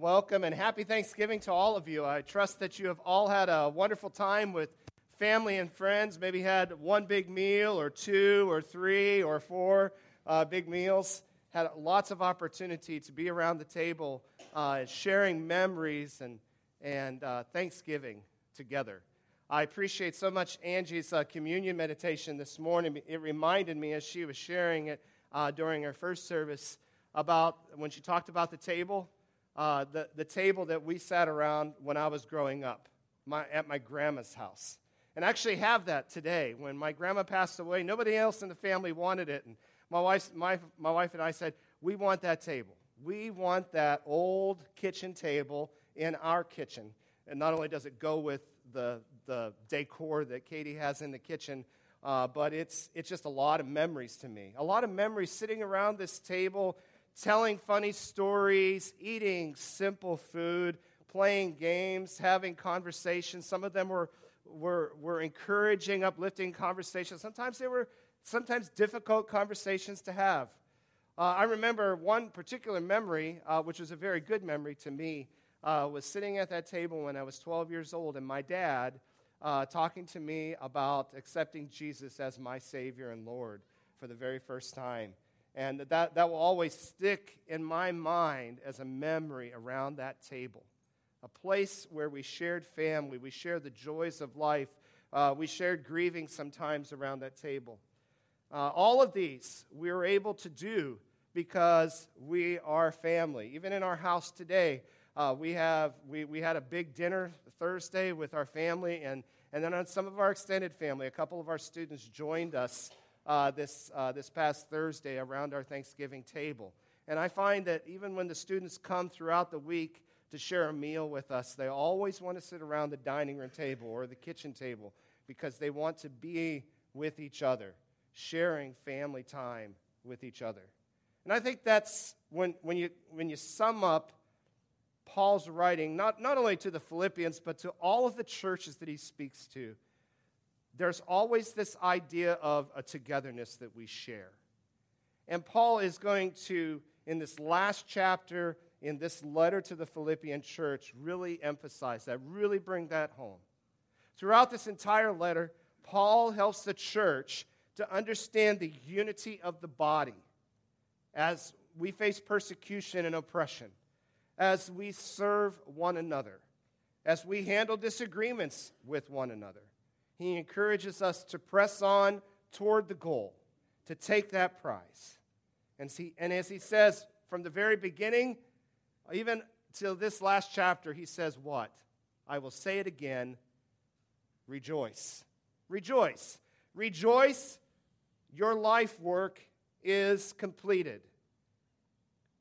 welcome, and happy Thanksgiving to all of you. I trust that you have all had a wonderful time with family and friends, maybe had one big meal, or two, or three, or four uh, big meals. Had lots of opportunity to be around the table, uh, sharing memories and, and uh, Thanksgiving together. I appreciate so much Angie's uh, communion meditation this morning. It reminded me as she was sharing it uh, during her first service about when she talked about the table, uh, the, the table that we sat around when I was growing up my, at my grandma's house. And I actually have that today. When my grandma passed away, nobody else in the family wanted it. And my wife, my, my wife and I said, We want that table. We want that old kitchen table in our kitchen. And not only does it go with the, the decor that Katie has in the kitchen, uh, but it's, it's just a lot of memories to me. A lot of memories sitting around this table telling funny stories, eating simple food, playing games, having conversations. Some of them were, were, were encouraging, uplifting conversations. Sometimes they were sometimes difficult conversations to have. Uh, I remember one particular memory, uh, which was a very good memory to me, uh, was sitting at that table when I was 12 years old, and my dad uh, talking to me about accepting Jesus as my Savior and Lord for the very first time. And that, that will always stick in my mind as a memory around that table. A place where we shared family, we shared the joys of life, uh, we shared grieving sometimes around that table. Uh, all of these we were able to do because we are family. Even in our house today, uh, we, have, we, we had a big dinner Thursday with our family, and, and then on some of our extended family, a couple of our students joined us uh, this, uh, this past Thursday around our Thanksgiving table. And I find that even when the students come throughout the week to share a meal with us, they always want to sit around the dining room table or the kitchen table because they want to be with each other, sharing family time with each other. And I think that's when, when, you, when you sum up Paul's writing, not, not only to the Philippians, but to all of the churches that he speaks to there's always this idea of a togetherness that we share. And Paul is going to, in this last chapter, in this letter to the Philippian church, really emphasize that, really bring that home. Throughout this entire letter, Paul helps the church to understand the unity of the body as we face persecution and oppression, as we serve one another, as we handle disagreements with one another he encourages us to press on toward the goal, to take that prize. And, see, and as he says from the very beginning, even till this last chapter, he says, What? I will say it again rejoice. Rejoice. Rejoice, your life work is completed.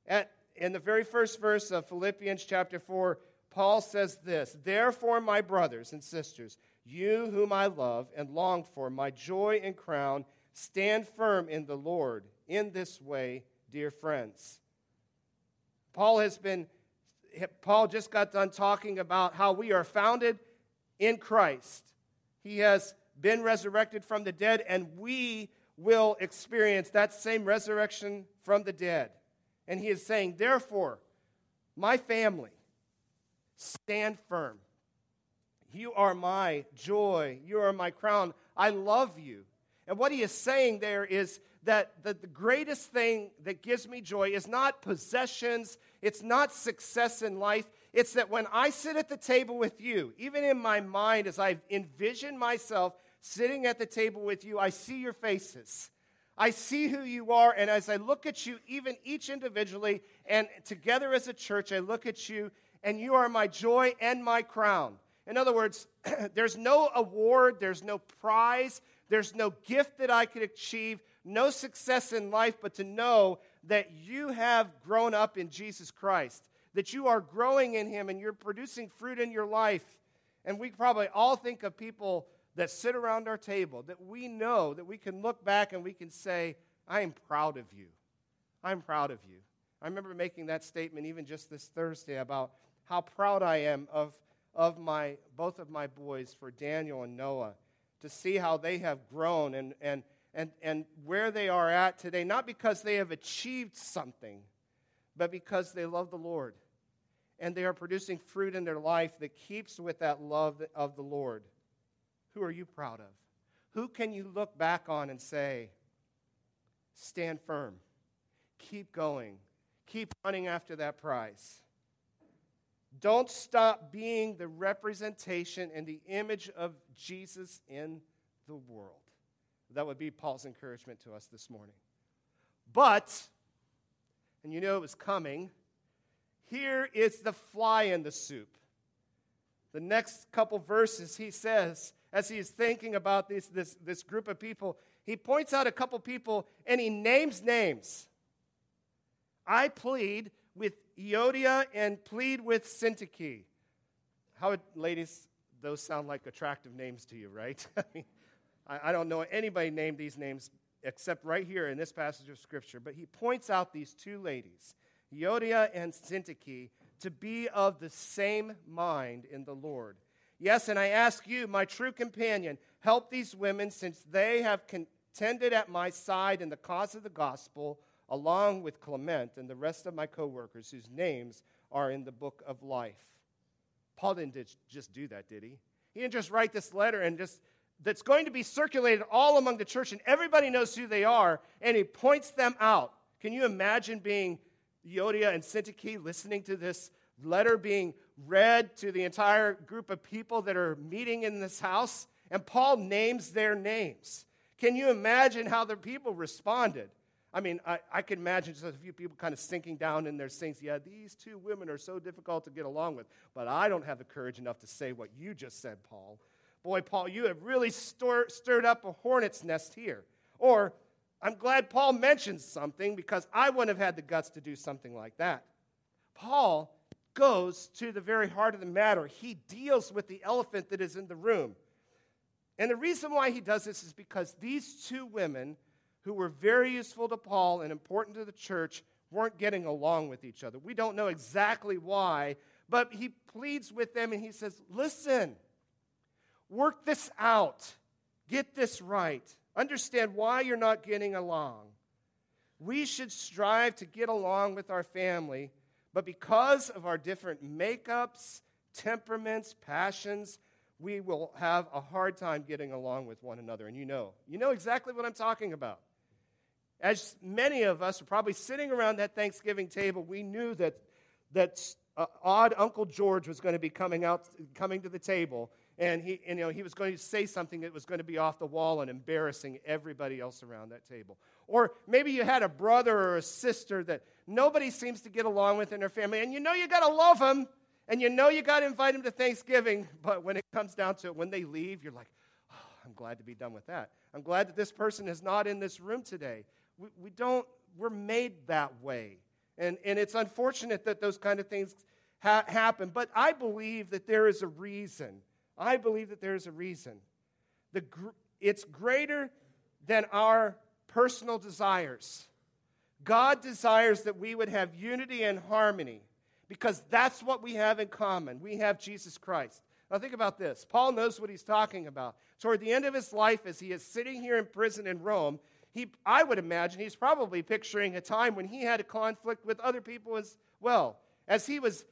At, in the very first verse of Philippians chapter 4, Paul says this Therefore, my brothers and sisters, you whom I love and long for, my joy and crown, stand firm in the Lord. In this way, dear friends. Paul has been, Paul just got done talking about how we are founded in Christ. He has been resurrected from the dead, and we will experience that same resurrection from the dead. And he is saying, therefore, my family, stand firm. You are my joy. You are my crown. I love you. And what he is saying there is that the, greatest thing that gives me joy is not possessions, it's not success in life. It's that when I sit at the table with you, even in my mind, as I envision myself sitting at the table with you, I see your faces. I see who you are, and as I look at you, even each individually and together as a church, I look at you, and you are my joy and my crown. In other words, there's no award, there's no prize, there's no gift that I could achieve, no success in life, but to know that you have grown up in Jesus Christ, that you are growing in Him and you're producing fruit in your life. And we probably all think of people that sit around our table that we know that we can look back and we can say, I am proud of you. I'm proud of you. I remember making that statement even just this Thursday about how proud I am of of my, both of my boys, for Daniel and Noah, to see how they have grown and, and, and, and where they are at today, not because they have achieved something, but because they love the Lord. and they are producing fruit in their life that keeps with that love of the Lord. Who are you proud of? Who can you look back on and say, stand firm, keep going, keep running after that prize? Don't stop being the representation and the image of Jesus in the world. That would be Paul's encouragement to us this morning. But, and you know it was coming, here is the fly in the soup. The next couple verses, he says, as he is thinking about this, this, this group of people, he points out a couple people and he names names. I plead with Euodia and plead with Syntyche. How would, ladies, those sound like attractive names to you, right? I mean, I, don't know anybody named these names except right here in this passage of Scripture. But he points out these two ladies, Euodia and Syntyche, to be of the same mind in the Lord. Yes, and I ask you, my true companion, help these women since they have contended at my side in the cause of the gospel, along with Clement and the rest of my co workers whose names are in the book of life. Paul didn't just do that, did he? He didn't just write this letter and just that's going to be circulated all among the church, and everybody knows who they are, and he points them out. Can you imagine being Euodia and Syntyche listening to this letter being read to the entire group of people that are meeting in this house? And Paul names their names. Can you imagine how the people responded? I mean, I, I can imagine just a few people kind of sinking down in their sinks. Yeah, these two women are so difficult to get along with, but I don't have the courage enough to say what you just said, Paul. Boy, Paul, you have really stir, stirred up a hornet's nest here. Or, I'm glad Paul mentions something because I wouldn't have had the guts to do something like that. Paul goes to the very heart of the matter. He deals with the elephant that is in the room. And the reason why he does this is because these two women, who were very useful to Paul and important to the church, weren't getting along with each other. We don't know exactly why, but he pleads with them and he says, Listen, Work this out. Get this right. Understand why you're not getting along. We should strive to get along with our family, but because of our different makeups, temperaments, passions, we will have a hard time getting along with one another. And you know, you know exactly what I'm talking about. As many of us are probably sitting around that Thanksgiving table, we knew that, that uh, odd Uncle George was going to be coming out, coming to the table, and he, and, you know, he was going to say something that was going to be off the wall and embarrassing everybody else around that table. Or maybe you had a brother or a sister that nobody seems to get along with in their family, and you know you got to love them, and you know you got to invite them to Thanksgiving, but when it comes down to it, when they leave, you're like, oh, I'm glad to be done with that. I'm glad that this person is not in this room today. We, we don't, we're made that way. And, and it's unfortunate that those kind of things ha- happen, but I believe that there is a reason I believe that there's a reason. The, it's greater than our personal desires. God desires that we would have unity and harmony because that's what we have in common. We have Jesus Christ. Now, think about this. Paul knows what he's talking about. Toward the end of his life, as he is sitting here in prison in Rome, he, I would imagine he's probably picturing a time when he had a conflict with other people as well. As he was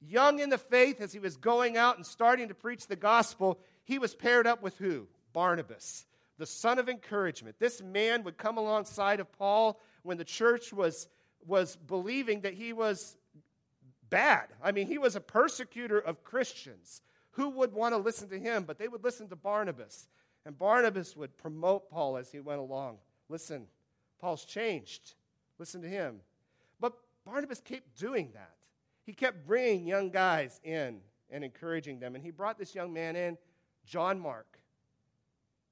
young in the faith, as he was going out and starting to preach the gospel, he was paired up with who? Barnabas, the son of encouragement. This man would come alongside of Paul when the church was, was believing that he was bad. I mean, he was a persecutor of Christians. Who would want to listen to him? But they would listen to Barnabas. And Barnabas would promote Paul as he went along. Listen, Paul's changed. Listen to him. But Barnabas kept doing that he kept bringing young guys in and encouraging them. And he brought this young man in, John Mark,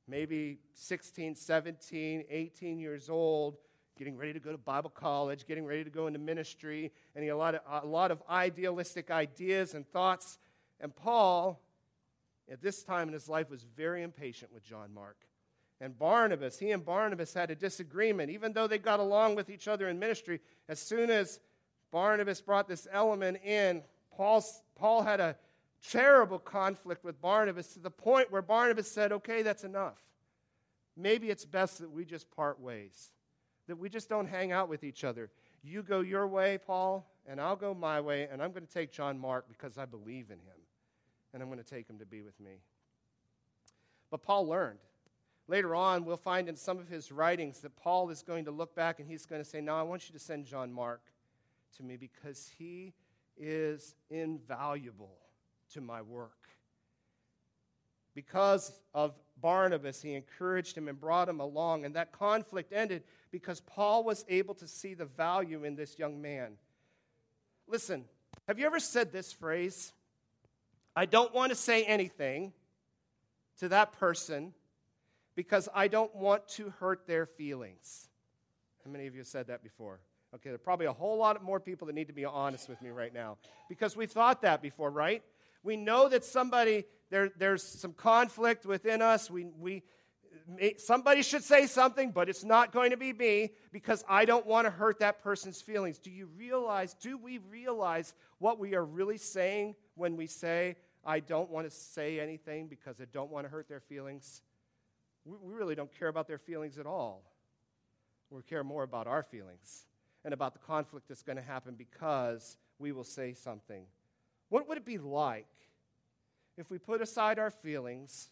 maybe 16, 17, 18 years old, getting ready to go to Bible college, getting ready to go into ministry, and he had a lot of, a lot of idealistic ideas and thoughts. And Paul, at this time in his life, was very impatient with John Mark. And Barnabas, he and Barnabas had a disagreement. Even though they got along with each other in ministry, as soon as Barnabas brought this element in. Paul's, Paul had a terrible conflict with Barnabas to the point where Barnabas said, Okay, that's enough. Maybe it's best that we just part ways, that we just don't hang out with each other. You go your way, Paul, and I'll go my way, and I'm going to take John Mark because I believe in him, and I'm going to take him to be with me. But Paul learned. Later on, we'll find in some of his writings that Paul is going to look back and he's going to say, Now I want you to send John Mark to me because he is invaluable to my work. Because of Barnabas, he encouraged him and brought him along, and that conflict ended because Paul was able to see the value in this young man. Listen, have you ever said this phrase? I don't want to say anything to that person because I don't want to hurt their feelings. How many of you have said that before? Okay, there are probably a whole lot more people that need to be honest with me right now because we've thought that before, right? We know that somebody, there, there's some conflict within us. We, we, somebody should say something, but it's not going to be me because I don't want to hurt that person's feelings. Do you realize, do we realize what we are really saying when we say, I don't want to say anything because I don't want to hurt their feelings? We, really don't care about their feelings at all. We care more about our feelings and about the conflict that's going to happen because we will say something. What would it be like if we put aside our feelings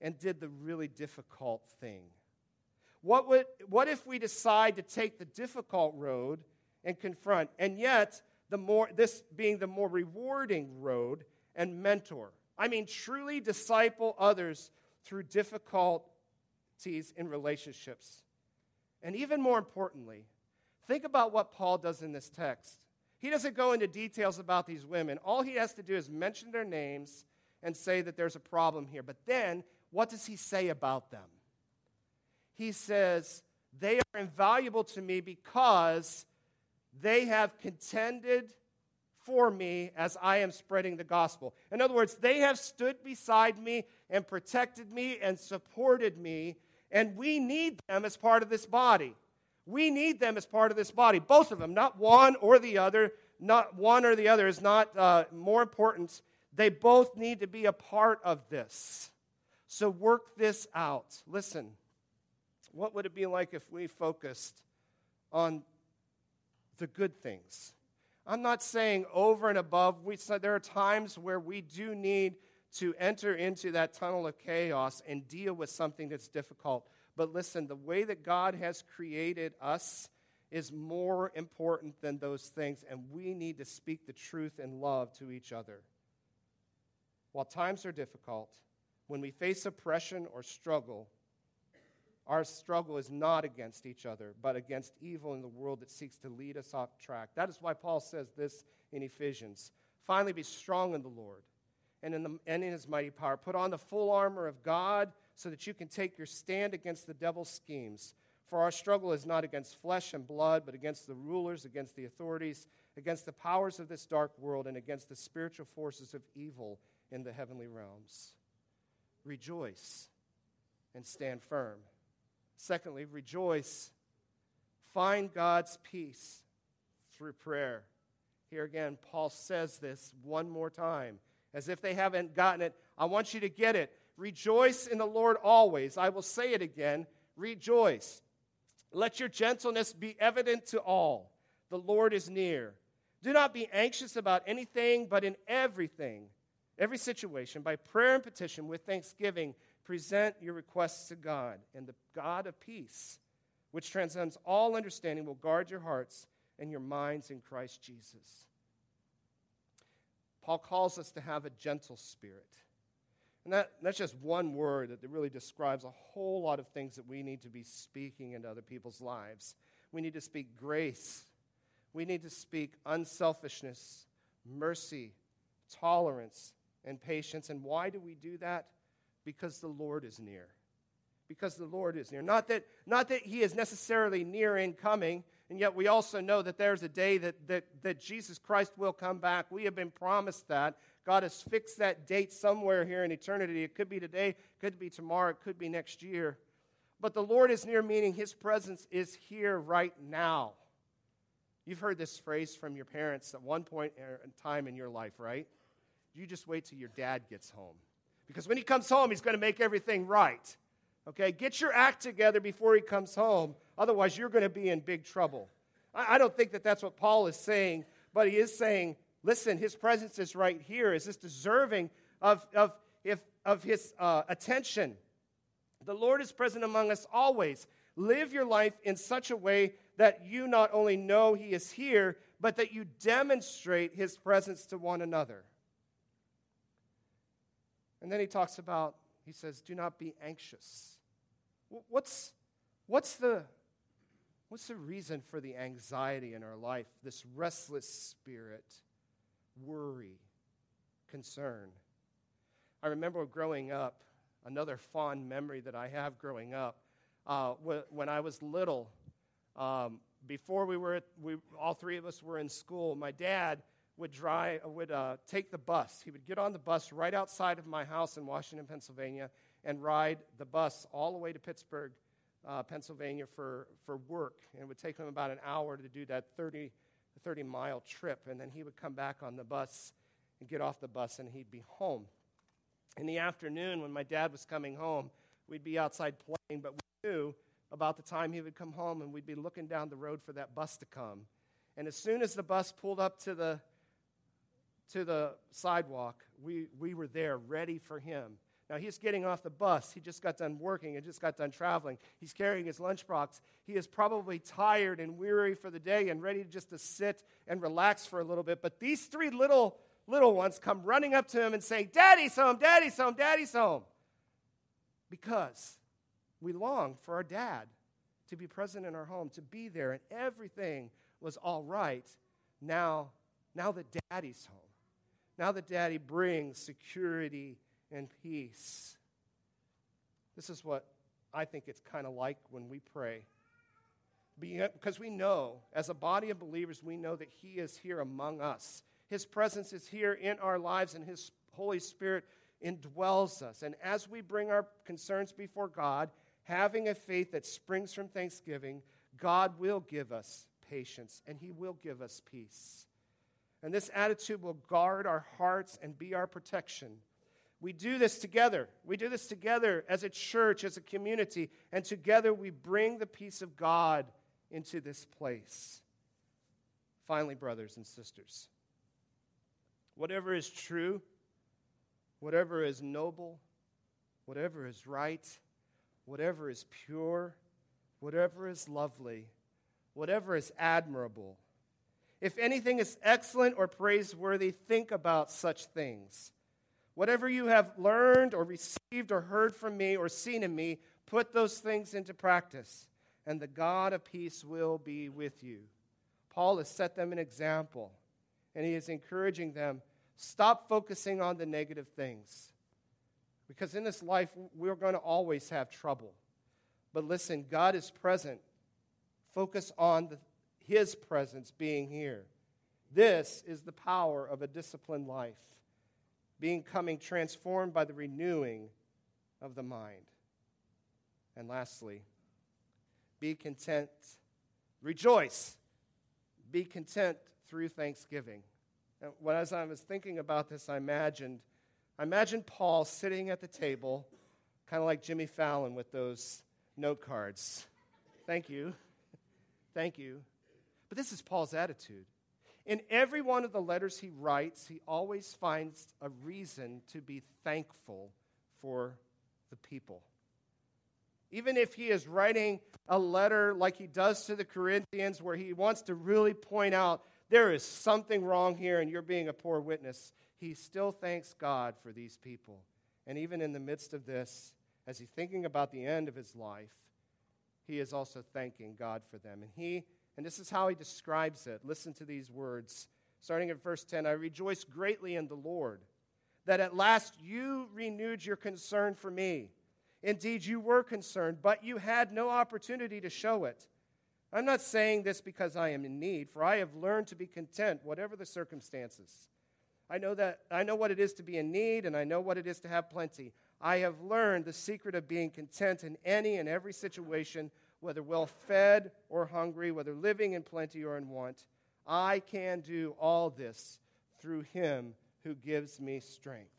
and did the really difficult thing? What, would, what if we decide to take the difficult road and confront, and yet the more, this being the more rewarding road and mentor? I mean, truly disciple others through difficulties in relationships. And even more importantly, think about what Paul does in this text. He doesn't go into details about these women. All he has to do is mention their names and say that there's a problem here. But then, what does he say about them? He says, They are invaluable to me because they have contended for me as I am spreading the gospel. In other words, they have stood beside me and protected me and supported me, and we need them as part of this body. We need them as part of this body, both of them, not one or the other. Not one or the other is not uh, more important. They both need to be a part of this. So work this out. Listen, what would it be like if we focused on the good things? I'm not saying over and above. We, so there are times where we do need to enter into that tunnel of chaos and deal with something that's difficult. But listen, the way that God has created us is more important than those things, and we need to speak the truth and love to each other. While times are difficult, when we face oppression or struggle, our struggle is not against each other, but against evil in the world that seeks to lead us off track. That is why Paul says this in Ephesians. Finally, be strong in the Lord and in, the, and in his mighty power. Put on the full armor of God so that you can take your stand against the devil's schemes. For our struggle is not against flesh and blood, but against the rulers, against the authorities, against the powers of this dark world, and against the spiritual forces of evil in the heavenly realms. Rejoice and stand firm. Secondly, rejoice. Find God's peace through prayer. Here again, Paul says this one more time, as if they haven't gotten it. I want you to get it. Rejoice in the Lord always. I will say it again rejoice. Let your gentleness be evident to all. The Lord is near. Do not be anxious about anything, but in everything, every situation, by prayer and petition with thanksgiving, present your requests to God. And the God of peace, which transcends all understanding, will guard your hearts and your minds in Christ Jesus. Paul calls us to have a gentle spirit. And that, that's just one word that really describes a whole lot of things that we need to be speaking into other people's lives. We need to speak grace. We need to speak unselfishness, mercy, tolerance, and patience. And why do we do that? Because the Lord is near. Because the Lord is near. Not that, not that He is necessarily near in coming, and yet we also know that there's a day that, that, that Jesus Christ will come back. We have been promised that. God has fixed that date somewhere here in eternity. It could be today, it could be tomorrow, it could be next year. But the Lord is near, meaning His presence is here right now. You've heard this phrase from your parents at one point in time in your life, right? You just wait till your dad gets home. Because when he comes home, he's going to make everything right. Okay? Get your act together before he comes home. Otherwise, you're going to be in big trouble. I don't think that that's what Paul is saying but he is saying, listen, his presence is right here. Is this deserving of, of, if, of his uh, attention? The Lord is present among us always. Live your life in such a way that you not only know he is here, but that you demonstrate his presence to one another. And then he talks about, he says, do not be anxious. What's, what's, the, what's the reason for the anxiety in our life, this restless spirit, worry, concern? I remember growing up, another fond memory that I have growing up, uh, when I was little, um, before we were, we, all three of us were in school, my dad would, drive, would uh, take the bus. He would get on the bus right outside of my house in Washington, Pennsylvania, and ride the bus all the way to Pittsburgh, uh, Pennsylvania for, for work. And it would take him about an hour to do that 30, 30 mile trip. And then he would come back on the bus and get off the bus, and he'd be home. In the afternoon, when my dad was coming home, we'd be outside playing, but we knew about the time he would come home, and we'd be looking down the road for that bus to come. And as soon as the bus pulled up to the, to the sidewalk, we, we were there ready for him. Now, he's getting off the bus. He just got done working and just got done traveling. He's carrying his lunchbox. He is probably tired and weary for the day and ready just to sit and relax for a little bit. But these three little, little ones come running up to him and saying, Daddy's home, Daddy's home, Daddy's home. Because we long for our dad to be present in our home, to be there, and everything was all right now, now that daddy's home. Now that daddy brings security and peace. This is what I think it's kind of like when we pray. Because uh, we know, as a body of believers, we know that He is here among us. His presence is here in our lives, and His Holy Spirit indwells us. And as we bring our concerns before God, having a faith that springs from thanksgiving, God will give us patience and He will give us peace. And this attitude will guard our hearts and be our protection. We do this together. We do this together as a church, as a community, and together we bring the peace of God into this place. Finally, brothers and sisters, whatever is true, whatever is noble, whatever is right, whatever is pure, whatever is lovely, whatever is admirable. If anything is excellent or praiseworthy, think about such things. Whatever you have learned or received or heard from me or seen in me, put those things into practice, and the God of peace will be with you. Paul has set them an example, and he is encouraging them stop focusing on the negative things. Because in this life, we're going to always have trouble. But listen, God is present. Focus on the, His presence being here. This is the power of a disciplined life, being coming transformed by the renewing of the mind. And lastly, be content, rejoice, be content through thanksgiving. And when, as I was thinking about this, I imagined I imagined Paul sitting at the table, kind of like Jimmy Fallon with those note cards. Thank you. Thank you. But this is Paul's attitude. In every one of the letters he writes, he always finds a reason to be thankful for the people. Even if he is writing a letter like he does to the Corinthians, where he wants to really point out there is something wrong here and you're being a poor witness, he still thanks God for these people. And even in the midst of this, as he's thinking about the end of his life, he is also thanking God for them. And he, and this is how he describes it. Listen to these words. Starting at verse 10 I rejoice greatly in the Lord that at last you renewed your concern for me. Indeed, you were concerned, but you had no opportunity to show it. I'm not saying this because I am in need, for I have learned to be content, whatever the circumstances. I know that I know what it is to be in need and I know what it is to have plenty. I have learned the secret of being content in any and every situation, whether well fed or hungry, whether living in plenty or in want. I can do all this through him who gives me strength.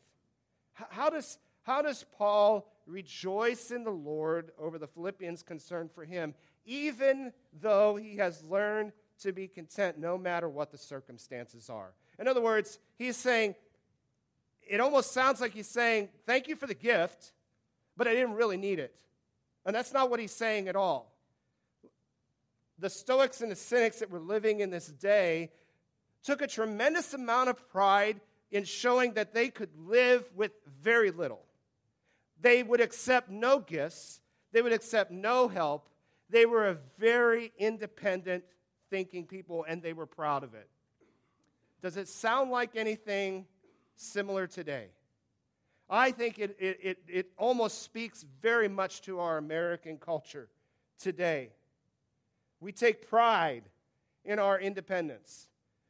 How does, how does Paul rejoice in the Lord over the Philippians' concern for him, even though he has learned to be content no matter what the circumstances are. In other words, he's saying, it almost sounds like he's saying, Thank you for the gift, but I didn't really need it. And that's not what he's saying at all. The Stoics and the Cynics that were living in this day took a tremendous amount of pride in showing that they could live with very little. They would accept no gifts, they would accept no help. They were a very independent thinking people, and they were proud of it. Does it sound like anything similar today? I think it, it, it, it, almost speaks very much to our American culture today. We take pride in our independence.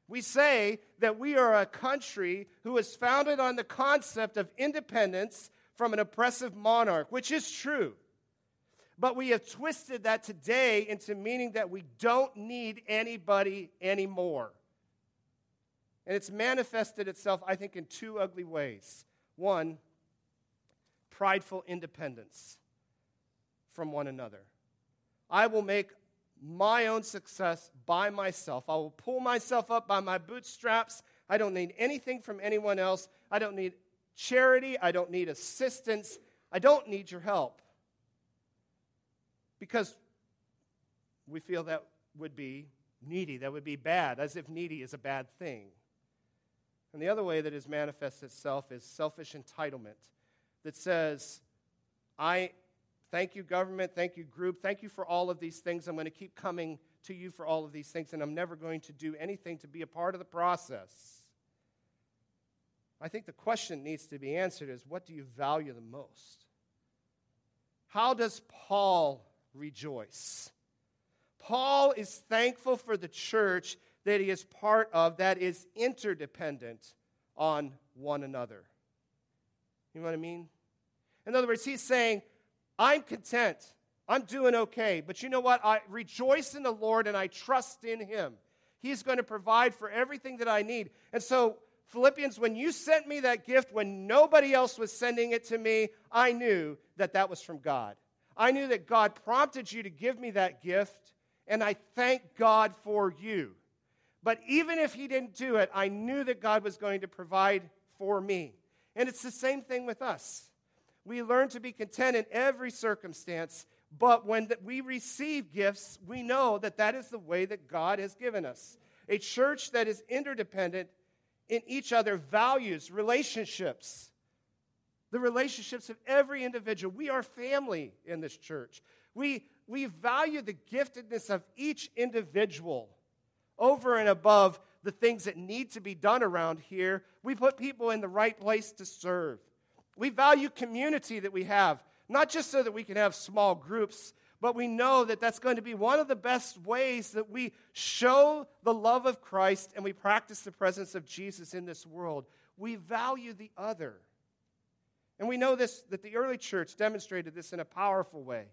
We say that we are a country who is founded on the concept of independence from an oppressive monarch, which is true. But we have twisted that today into meaning that we don't need anybody anymore. And it's manifested itself, I think, in two ugly ways. One, prideful independence from one another. I will make my own success by myself. I will pull myself up by my bootstraps. I don't need anything from anyone else. I don't need charity. I don't need assistance. I don't need your help. Because we feel that would be needy, that would be bad, as if needy is a bad thing. And the other way that it manifests itself is selfish entitlement that says, I thank you, government, thank you, group, thank you for all of these things. I'm going to keep coming to you for all of these things, and I'm never going to do anything to be a part of the process. I think the question needs to be answered is what do you value the most? How does Paul rejoice? Paul is thankful for the church that he is part of that is interdependent on one another. You know what I mean? In other words, he's saying, I'm content. I'm doing okay. But you know what? I rejoice in the Lord and I trust in him. He's going to provide for everything that I need. And so, Philippians, when you sent me that gift, when nobody else was sending it to me, I knew that that was from God. I knew that God prompted you to give me that gift, and I thank God for you. But even if He didn't do it, I knew that God was going to provide for me. And it's the same thing with us. We learn to be content in every circumstance, but when we receive gifts, we know that that is the way that God has given us. A church that is interdependent in each other values relationships, the relationships of every individual. We are family in this church. We, we value the giftedness of each individual over and above the things that need to be done around here. We put people in the right place to serve. We value community that we have, not just so that we can have small groups, but we know that that's going to be one of the best ways that we show the love of Christ and we practice the presence of Jesus in this world. We value the other. And we know this that the early church demonstrated this in a powerful way.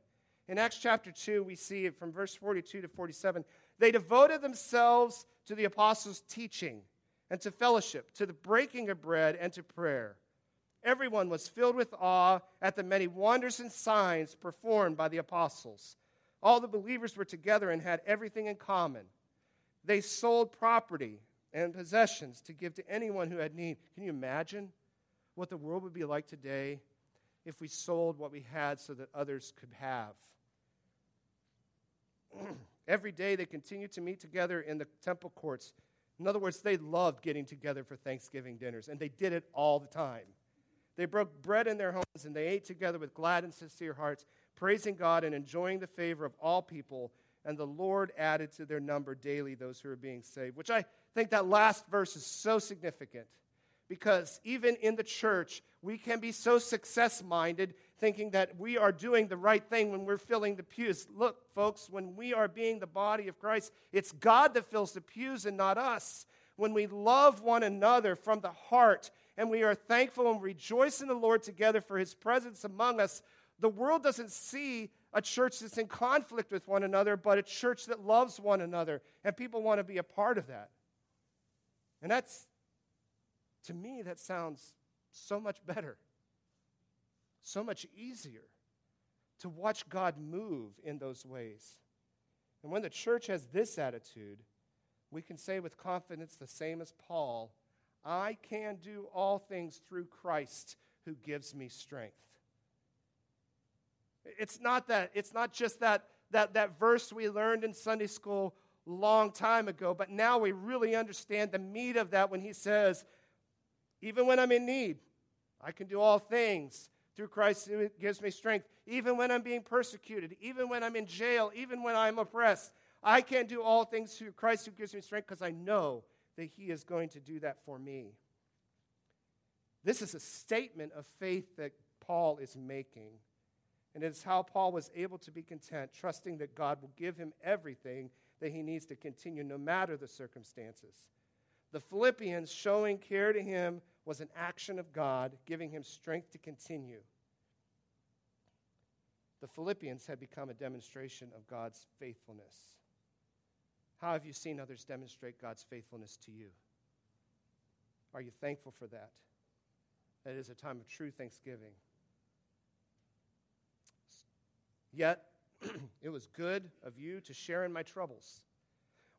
In Acts chapter 2, we see it from verse 42 to 47. They devoted themselves to the apostles' teaching and to fellowship, to the breaking of bread and to prayer. Everyone was filled with awe at the many wonders and signs performed by the apostles. All the believers were together and had everything in common. They sold property and possessions to give to anyone who had need. Can you imagine what the world would be like today if we sold what we had so that others could have? Every day they continued to meet together in the temple courts. In other words, they loved getting together for Thanksgiving dinners, and they did it all the time. They broke bread in their homes and they ate together with glad and sincere hearts, praising God and enjoying the favor of all people. And the Lord added to their number daily those who were being saved. Which I think that last verse is so significant because even in the church, we can be so success minded thinking that we are doing the right thing when we're filling the pews. Look, folks, when we are being the body of Christ, it's God that fills the pews and not us. When we love one another from the heart and we are thankful and rejoice in the Lord together for his presence among us, the world doesn't see a church that's in conflict with one another, but a church that loves one another. And people want to be a part of that. And that's, to me, that sounds so much better so much easier to watch God move in those ways. And when the church has this attitude, we can say with confidence the same as Paul I can do all things through Christ who gives me strength. It's not that, it's not just that, that, that verse we learned in Sunday school long time ago, but now we really understand the meat of that when he says, even when I'm in need, I can do all things through Christ who gives me strength. Even when I'm being persecuted, even when I'm in jail, even when I'm oppressed, I can do all things through Christ who gives me strength because I know that He is going to do that for me. This is a statement of faith that Paul is making. And it's how Paul was able to be content, trusting that God will give him everything that he needs to continue, no matter the circumstances. The Philippians showing care to him was an action of God, giving him strength to continue. The Philippians had become a demonstration of God's faithfulness. How have you seen others demonstrate God's faithfulness to you? Are you thankful for that? That is a time of true thanksgiving. Yet, it was good of you to share in my troubles.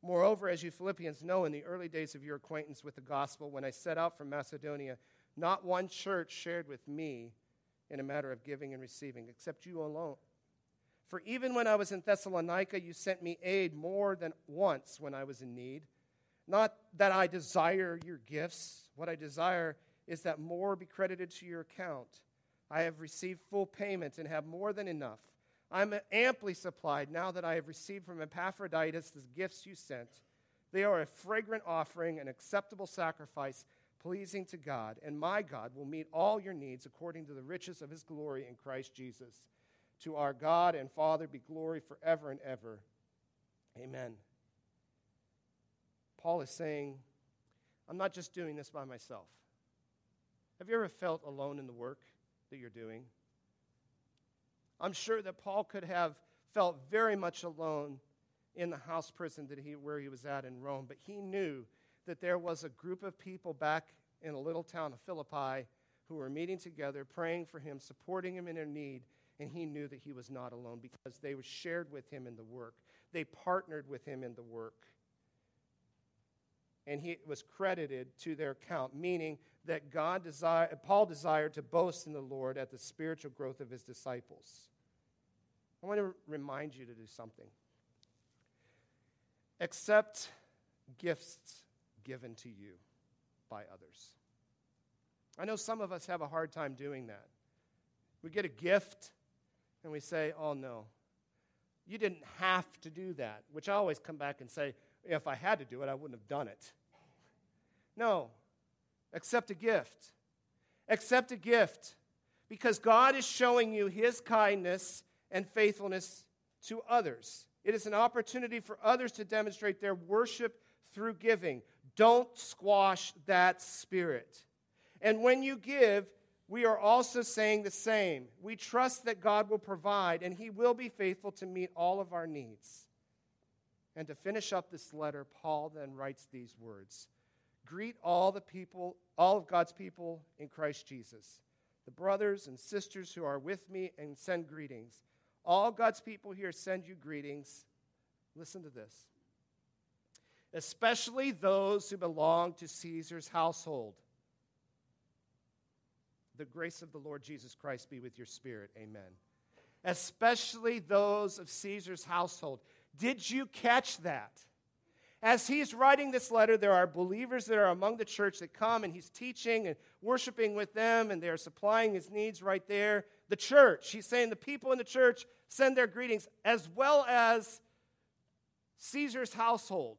Moreover, as you Philippians know, in the early days of your acquaintance with the gospel, when I set out from Macedonia, not one church shared with me in a matter of giving and receiving, except you alone. For even when I was in Thessalonica, you sent me aid more than once when I was in need. Not that I desire your gifts. What I desire is that more be credited to your account. I have received full payment and have more than enough. I'm amply supplied now that I have received from Epaphroditus the gifts you sent. They are a fragrant offering, an acceptable sacrifice, pleasing to God. And my God will meet all your needs according to the riches of his glory in Christ Jesus. To our God and Father be glory forever and ever. Amen. Paul is saying, I'm not just doing this by myself. Have you ever felt alone in the work that you're doing? I'm sure that Paul could have felt very much alone in the house prison that he, where he was at in Rome, but he knew that there was a group of people back in a little town of Philippi who were meeting together, praying for him, supporting him in their need, and he knew that he was not alone because they were shared with him in the work. They partnered with him in the work. And he was credited to their account, meaning that God desired, Paul desired to boast in the Lord at the spiritual growth of his disciples. I want to remind you to do something. Accept gifts given to you by others. I know some of us have a hard time doing that. We get a gift and we say, oh no, you didn't have to do that, which I always come back and say, if I had to do it, I wouldn't have done it. No, accept a gift. Accept a gift because God is showing you his kindness and faithfulness to others. It is an opportunity for others to demonstrate their worship through giving. Don't squash that spirit. And when you give, we are also saying the same. We trust that God will provide and he will be faithful to meet all of our needs. And to finish up this letter, Paul then writes these words Greet all the people, all of God's people in Christ Jesus. The brothers and sisters who are with me and send greetings. All God's people here send you greetings. Listen to this. Especially those who belong to Caesar's household. The grace of the Lord Jesus Christ be with your spirit. Amen. Especially those of Caesar's household. Did you catch that? As he's writing this letter, there are believers that are among the church that come and he's teaching and worshiping with them and they're supplying his needs right there. The church, he's saying the people in the church send their greetings as well as Caesar's household.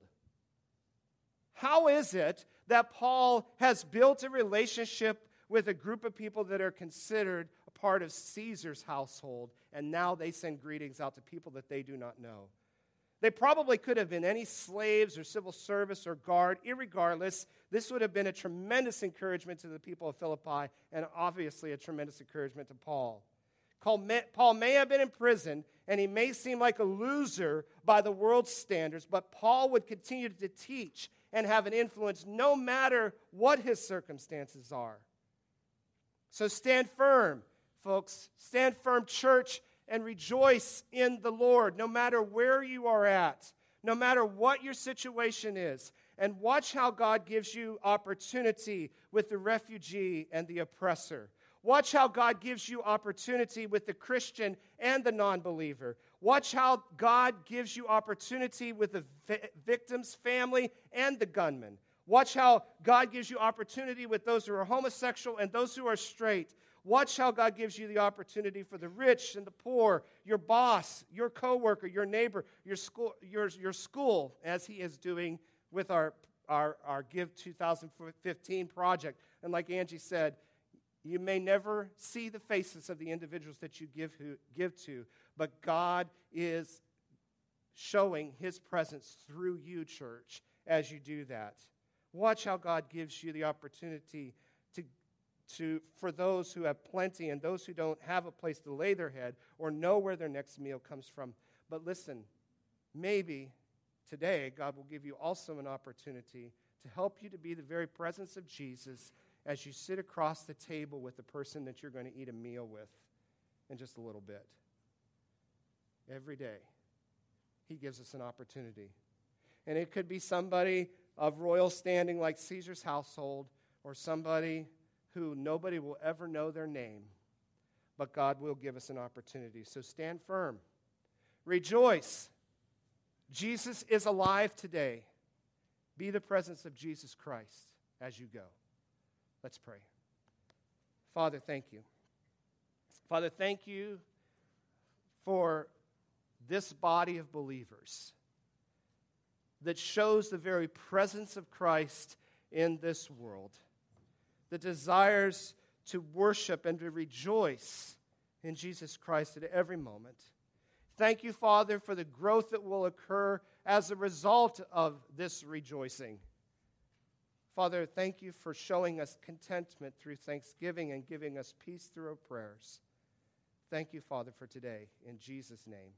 How is it that Paul has built a relationship with a group of people that are considered a part of Caesar's household, and now they send greetings out to people that they do not know? They probably could have been any slaves or civil service or guard. Irregardless, this would have been a tremendous encouragement to the people of Philippi and obviously a tremendous encouragement to Paul. Paul may have been in prison and he may seem like a loser by the world's standards, but Paul would continue to teach and have an influence no matter what his circumstances are. So stand firm, folks. Stand firm, church, and rejoice in the Lord, no matter where you are at, no matter what your situation is. And watch how God gives you opportunity with the refugee and the oppressor. Watch how God gives you opportunity with the Christian and the non believer. Watch how God gives you opportunity with the victim's family and the gunman. Watch how God gives you opportunity with those who are homosexual and those who are straight. Watch how God gives you the opportunity for the rich and the poor, your boss, your coworker, your neighbor, your school, your, your school, as He is doing with our, our, our Give 2015 project. And like Angie said, you may never see the faces of the individuals that you give, who, give to, but God is showing His presence through you, church, as you do that. Watch how God gives you the opportunity to, to, for those who have plenty and those who don't have a place to lay their head or know where their next meal comes from. But listen, maybe today God will give you also an opportunity to help you to be the very presence of Jesus as you sit across the table with the person that you're going to eat a meal with in just a little bit. Every day, He gives us an opportunity. And it could be somebody of royal standing like Caesar's household or somebody who nobody will ever know their name, but God will give us an opportunity. So stand firm. Rejoice. Jesus is alive today. Be the presence of Jesus Christ as you go. Let's pray. Father, thank you. Father, thank you for this body of believers that shows the very presence of Christ in this world that desires to worship and to rejoice in Jesus Christ at every moment. Thank you, Father, for the growth that will occur as a result of this rejoicing. Father, thank you for showing us contentment through thanksgiving and giving us peace through our prayers. Thank you, Father, for today. In Jesus' name,